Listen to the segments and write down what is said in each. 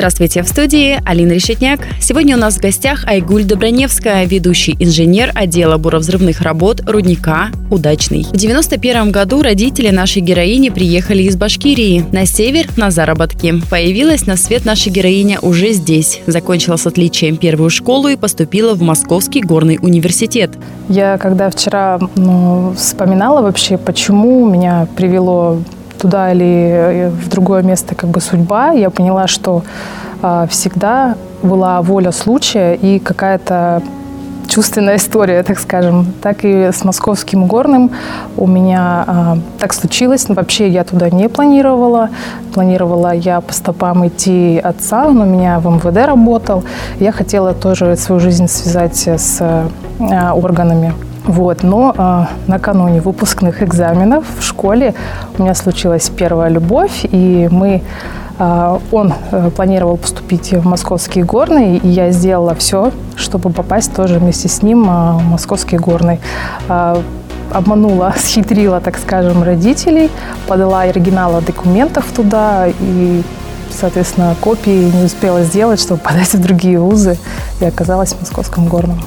Здравствуйте, в студии Алина Решетняк. Сегодня у нас в гостях Айгуль Доброневская, ведущий инженер отдела буровзрывных работ рудника «Удачный». В 91 году родители нашей героини приехали из Башкирии на север на заработки. Появилась на свет наша героиня уже здесь. Закончила с отличием первую школу и поступила в Московский горный университет. Я когда вчера ну, вспоминала вообще, почему меня привело туда или э, в другое место как бы судьба, я поняла, что э, всегда была воля случая и какая-то чувственная история, так скажем. Так и с московским горным у меня а, так случилось. Но вообще я туда не планировала. Планировала я по стопам идти отца, он у меня в МВД работал. Я хотела тоже свою жизнь связать с а, органами вот, но э, накануне выпускных экзаменов в школе у меня случилась первая любовь, и мы, э, он э, планировал поступить в Московский горный, и я сделала все, чтобы попасть тоже вместе с ним э, в Московский горный. Э, обманула, схитрила, так скажем, родителей, подала оригиналы документов туда и соответственно, копии не успела сделать, чтобы подать в другие вузы, и оказалась в Московском горном.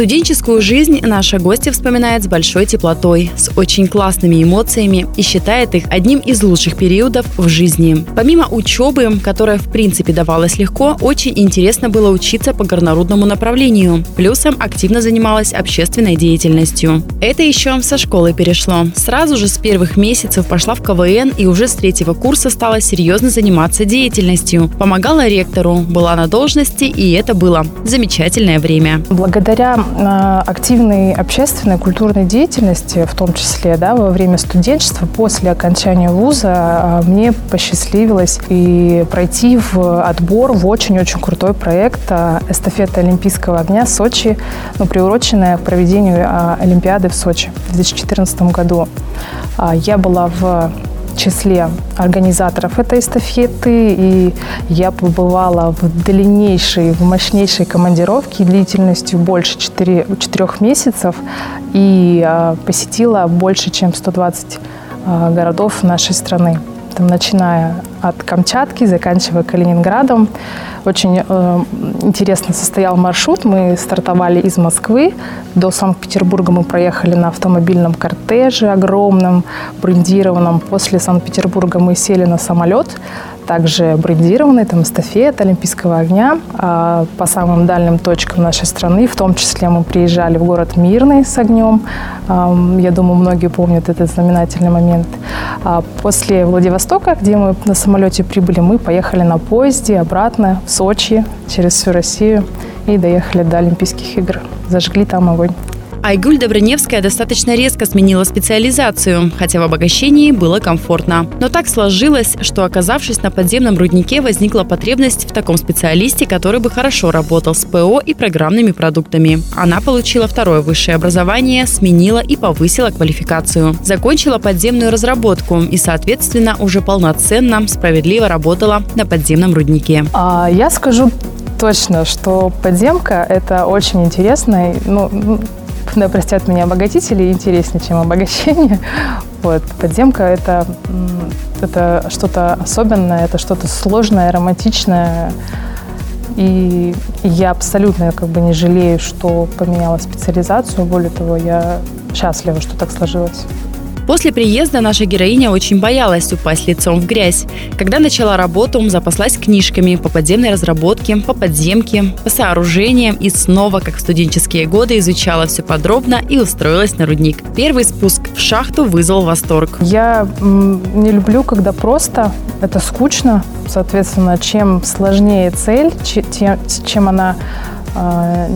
Студенческую жизнь наша гостья вспоминает с большой теплотой, с очень классными эмоциями и считает их одним из лучших периодов в жизни. Помимо учебы, которая в принципе давалась легко, очень интересно было учиться по горнорудному направлению. Плюсом активно занималась общественной деятельностью. Это еще со школы перешло. Сразу же с первых месяцев пошла в КВН и уже с третьего курса стала серьезно заниматься деятельностью. Помогала ректору, была на должности, и это было замечательное время. Благодаря активной общественной, культурной деятельности, в том числе да, во время студенчества, после окончания вуза, а, мне посчастливилось и пройти в отбор в очень-очень крутой проект а, «Эстафета Олимпийского огня Сочи», ну, приуроченная к проведению а, Олимпиады в Сочи в 2014 году. Я была в числе организаторов этой эстафеты, и я побывала в длиннейшей, в мощнейшей командировке длительностью больше 4, 4 месяцев и а, посетила больше, чем 120 а, городов нашей страны там, начиная от Камчатки, заканчивая Калининградом. Очень э, интересно состоял маршрут. Мы стартовали из Москвы. До Санкт-Петербурга мы проехали на автомобильном кортеже огромном, брендированном. После Санкт-Петербурга мы сели на самолет также брендированный, там эстафет Олимпийского огня а, по самым дальним точкам нашей страны. В том числе мы приезжали в город Мирный с огнем. Я думаю, многие помнят этот знаменательный момент. А после Владивостока, где мы на самолете прибыли, мы поехали на поезде обратно в Сочи через всю Россию и доехали до Олимпийских игр. Зажгли там огонь. Айгуль Доброневская достаточно резко сменила специализацию, хотя в обогащении было комфортно. Но так сложилось, что оказавшись на подземном руднике, возникла потребность в таком специалисте, который бы хорошо работал с ПО и программными продуктами. Она получила второе высшее образование, сменила и повысила квалификацию. Закончила подземную разработку и, соответственно, уже полноценно, справедливо работала на подземном руднике. А, я скажу точно, что подземка – это очень интересно. Ну, да, простят меня обогатители, интереснее, чем обогащение. Вот. Подземка это, это что-то особенное, это что-то сложное, романтичное. И я абсолютно как бы не жалею, что поменяла специализацию. Более того, я счастлива, что так сложилось. После приезда наша героиня очень боялась упасть лицом в грязь. Когда начала работу, запаслась книжками по подземной разработке, по подземке, по сооружениям и снова, как в студенческие годы, изучала все подробно и устроилась на рудник. Первый спуск в шахту вызвал восторг. Я не люблю, когда просто, это скучно. Соответственно, чем сложнее цель, чем она а,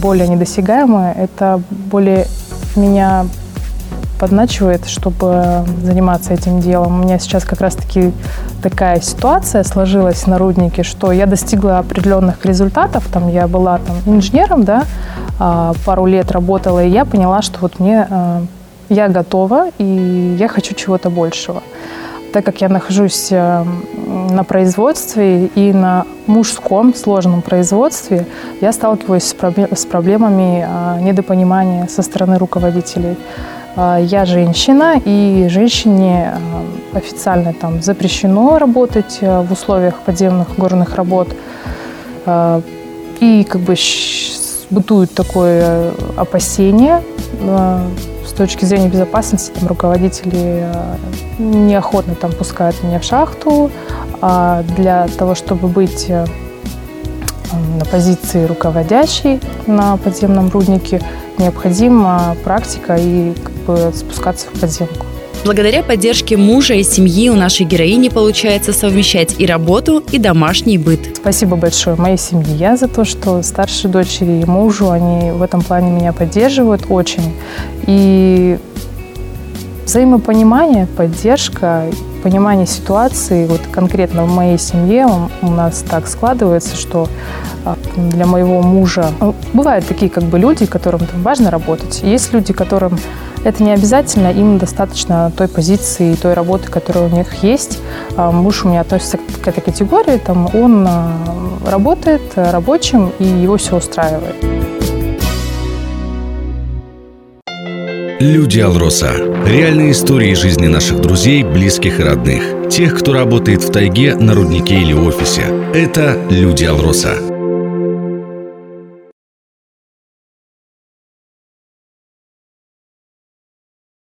более недосягаемая, это более меня подначивает, чтобы заниматься этим делом. У меня сейчас как раз-таки такая ситуация сложилась на руднике, что я достигла определенных результатов. Там я была там инженером, да, а, пару лет работала, и я поняла, что вот мне а, я готова, и я хочу чего-то большего. так как я нахожусь э, на производстве и на мужском сложном производстве, я сталкиваюсь с проблемами э, недопонимания со стороны руководителей. Э, я женщина, и женщине официально там запрещено работать в условиях подземных горных работ. И как бы бытует такое опасение с точки зрения безопасности там, руководители э, неохотно там пускают меня в шахту. А для того, чтобы быть э, на позиции руководящей на подземном руднике, необходима практика и как бы спускаться в подземку. Благодаря поддержке мужа и семьи у нашей героини получается совмещать и работу, и домашний быт. Спасибо большое моей семье за то, что старшие дочери и мужу, они в этом плане меня поддерживают очень. И взаимопонимание, поддержка, понимание ситуации, вот конкретно в моей семье у нас так складывается, что для моего мужа ну, бывают такие как бы люди, которым там важно работать. Есть люди, которым это не обязательно, им достаточно той позиции, той работы, которая у них есть. А муж у меня относится к этой категории, там он а, работает рабочим, и его все устраивает. Люди Алроса. Реальные истории жизни наших друзей, близких и родных. Тех, кто работает в тайге, на руднике или офисе. Это Люди Алроса.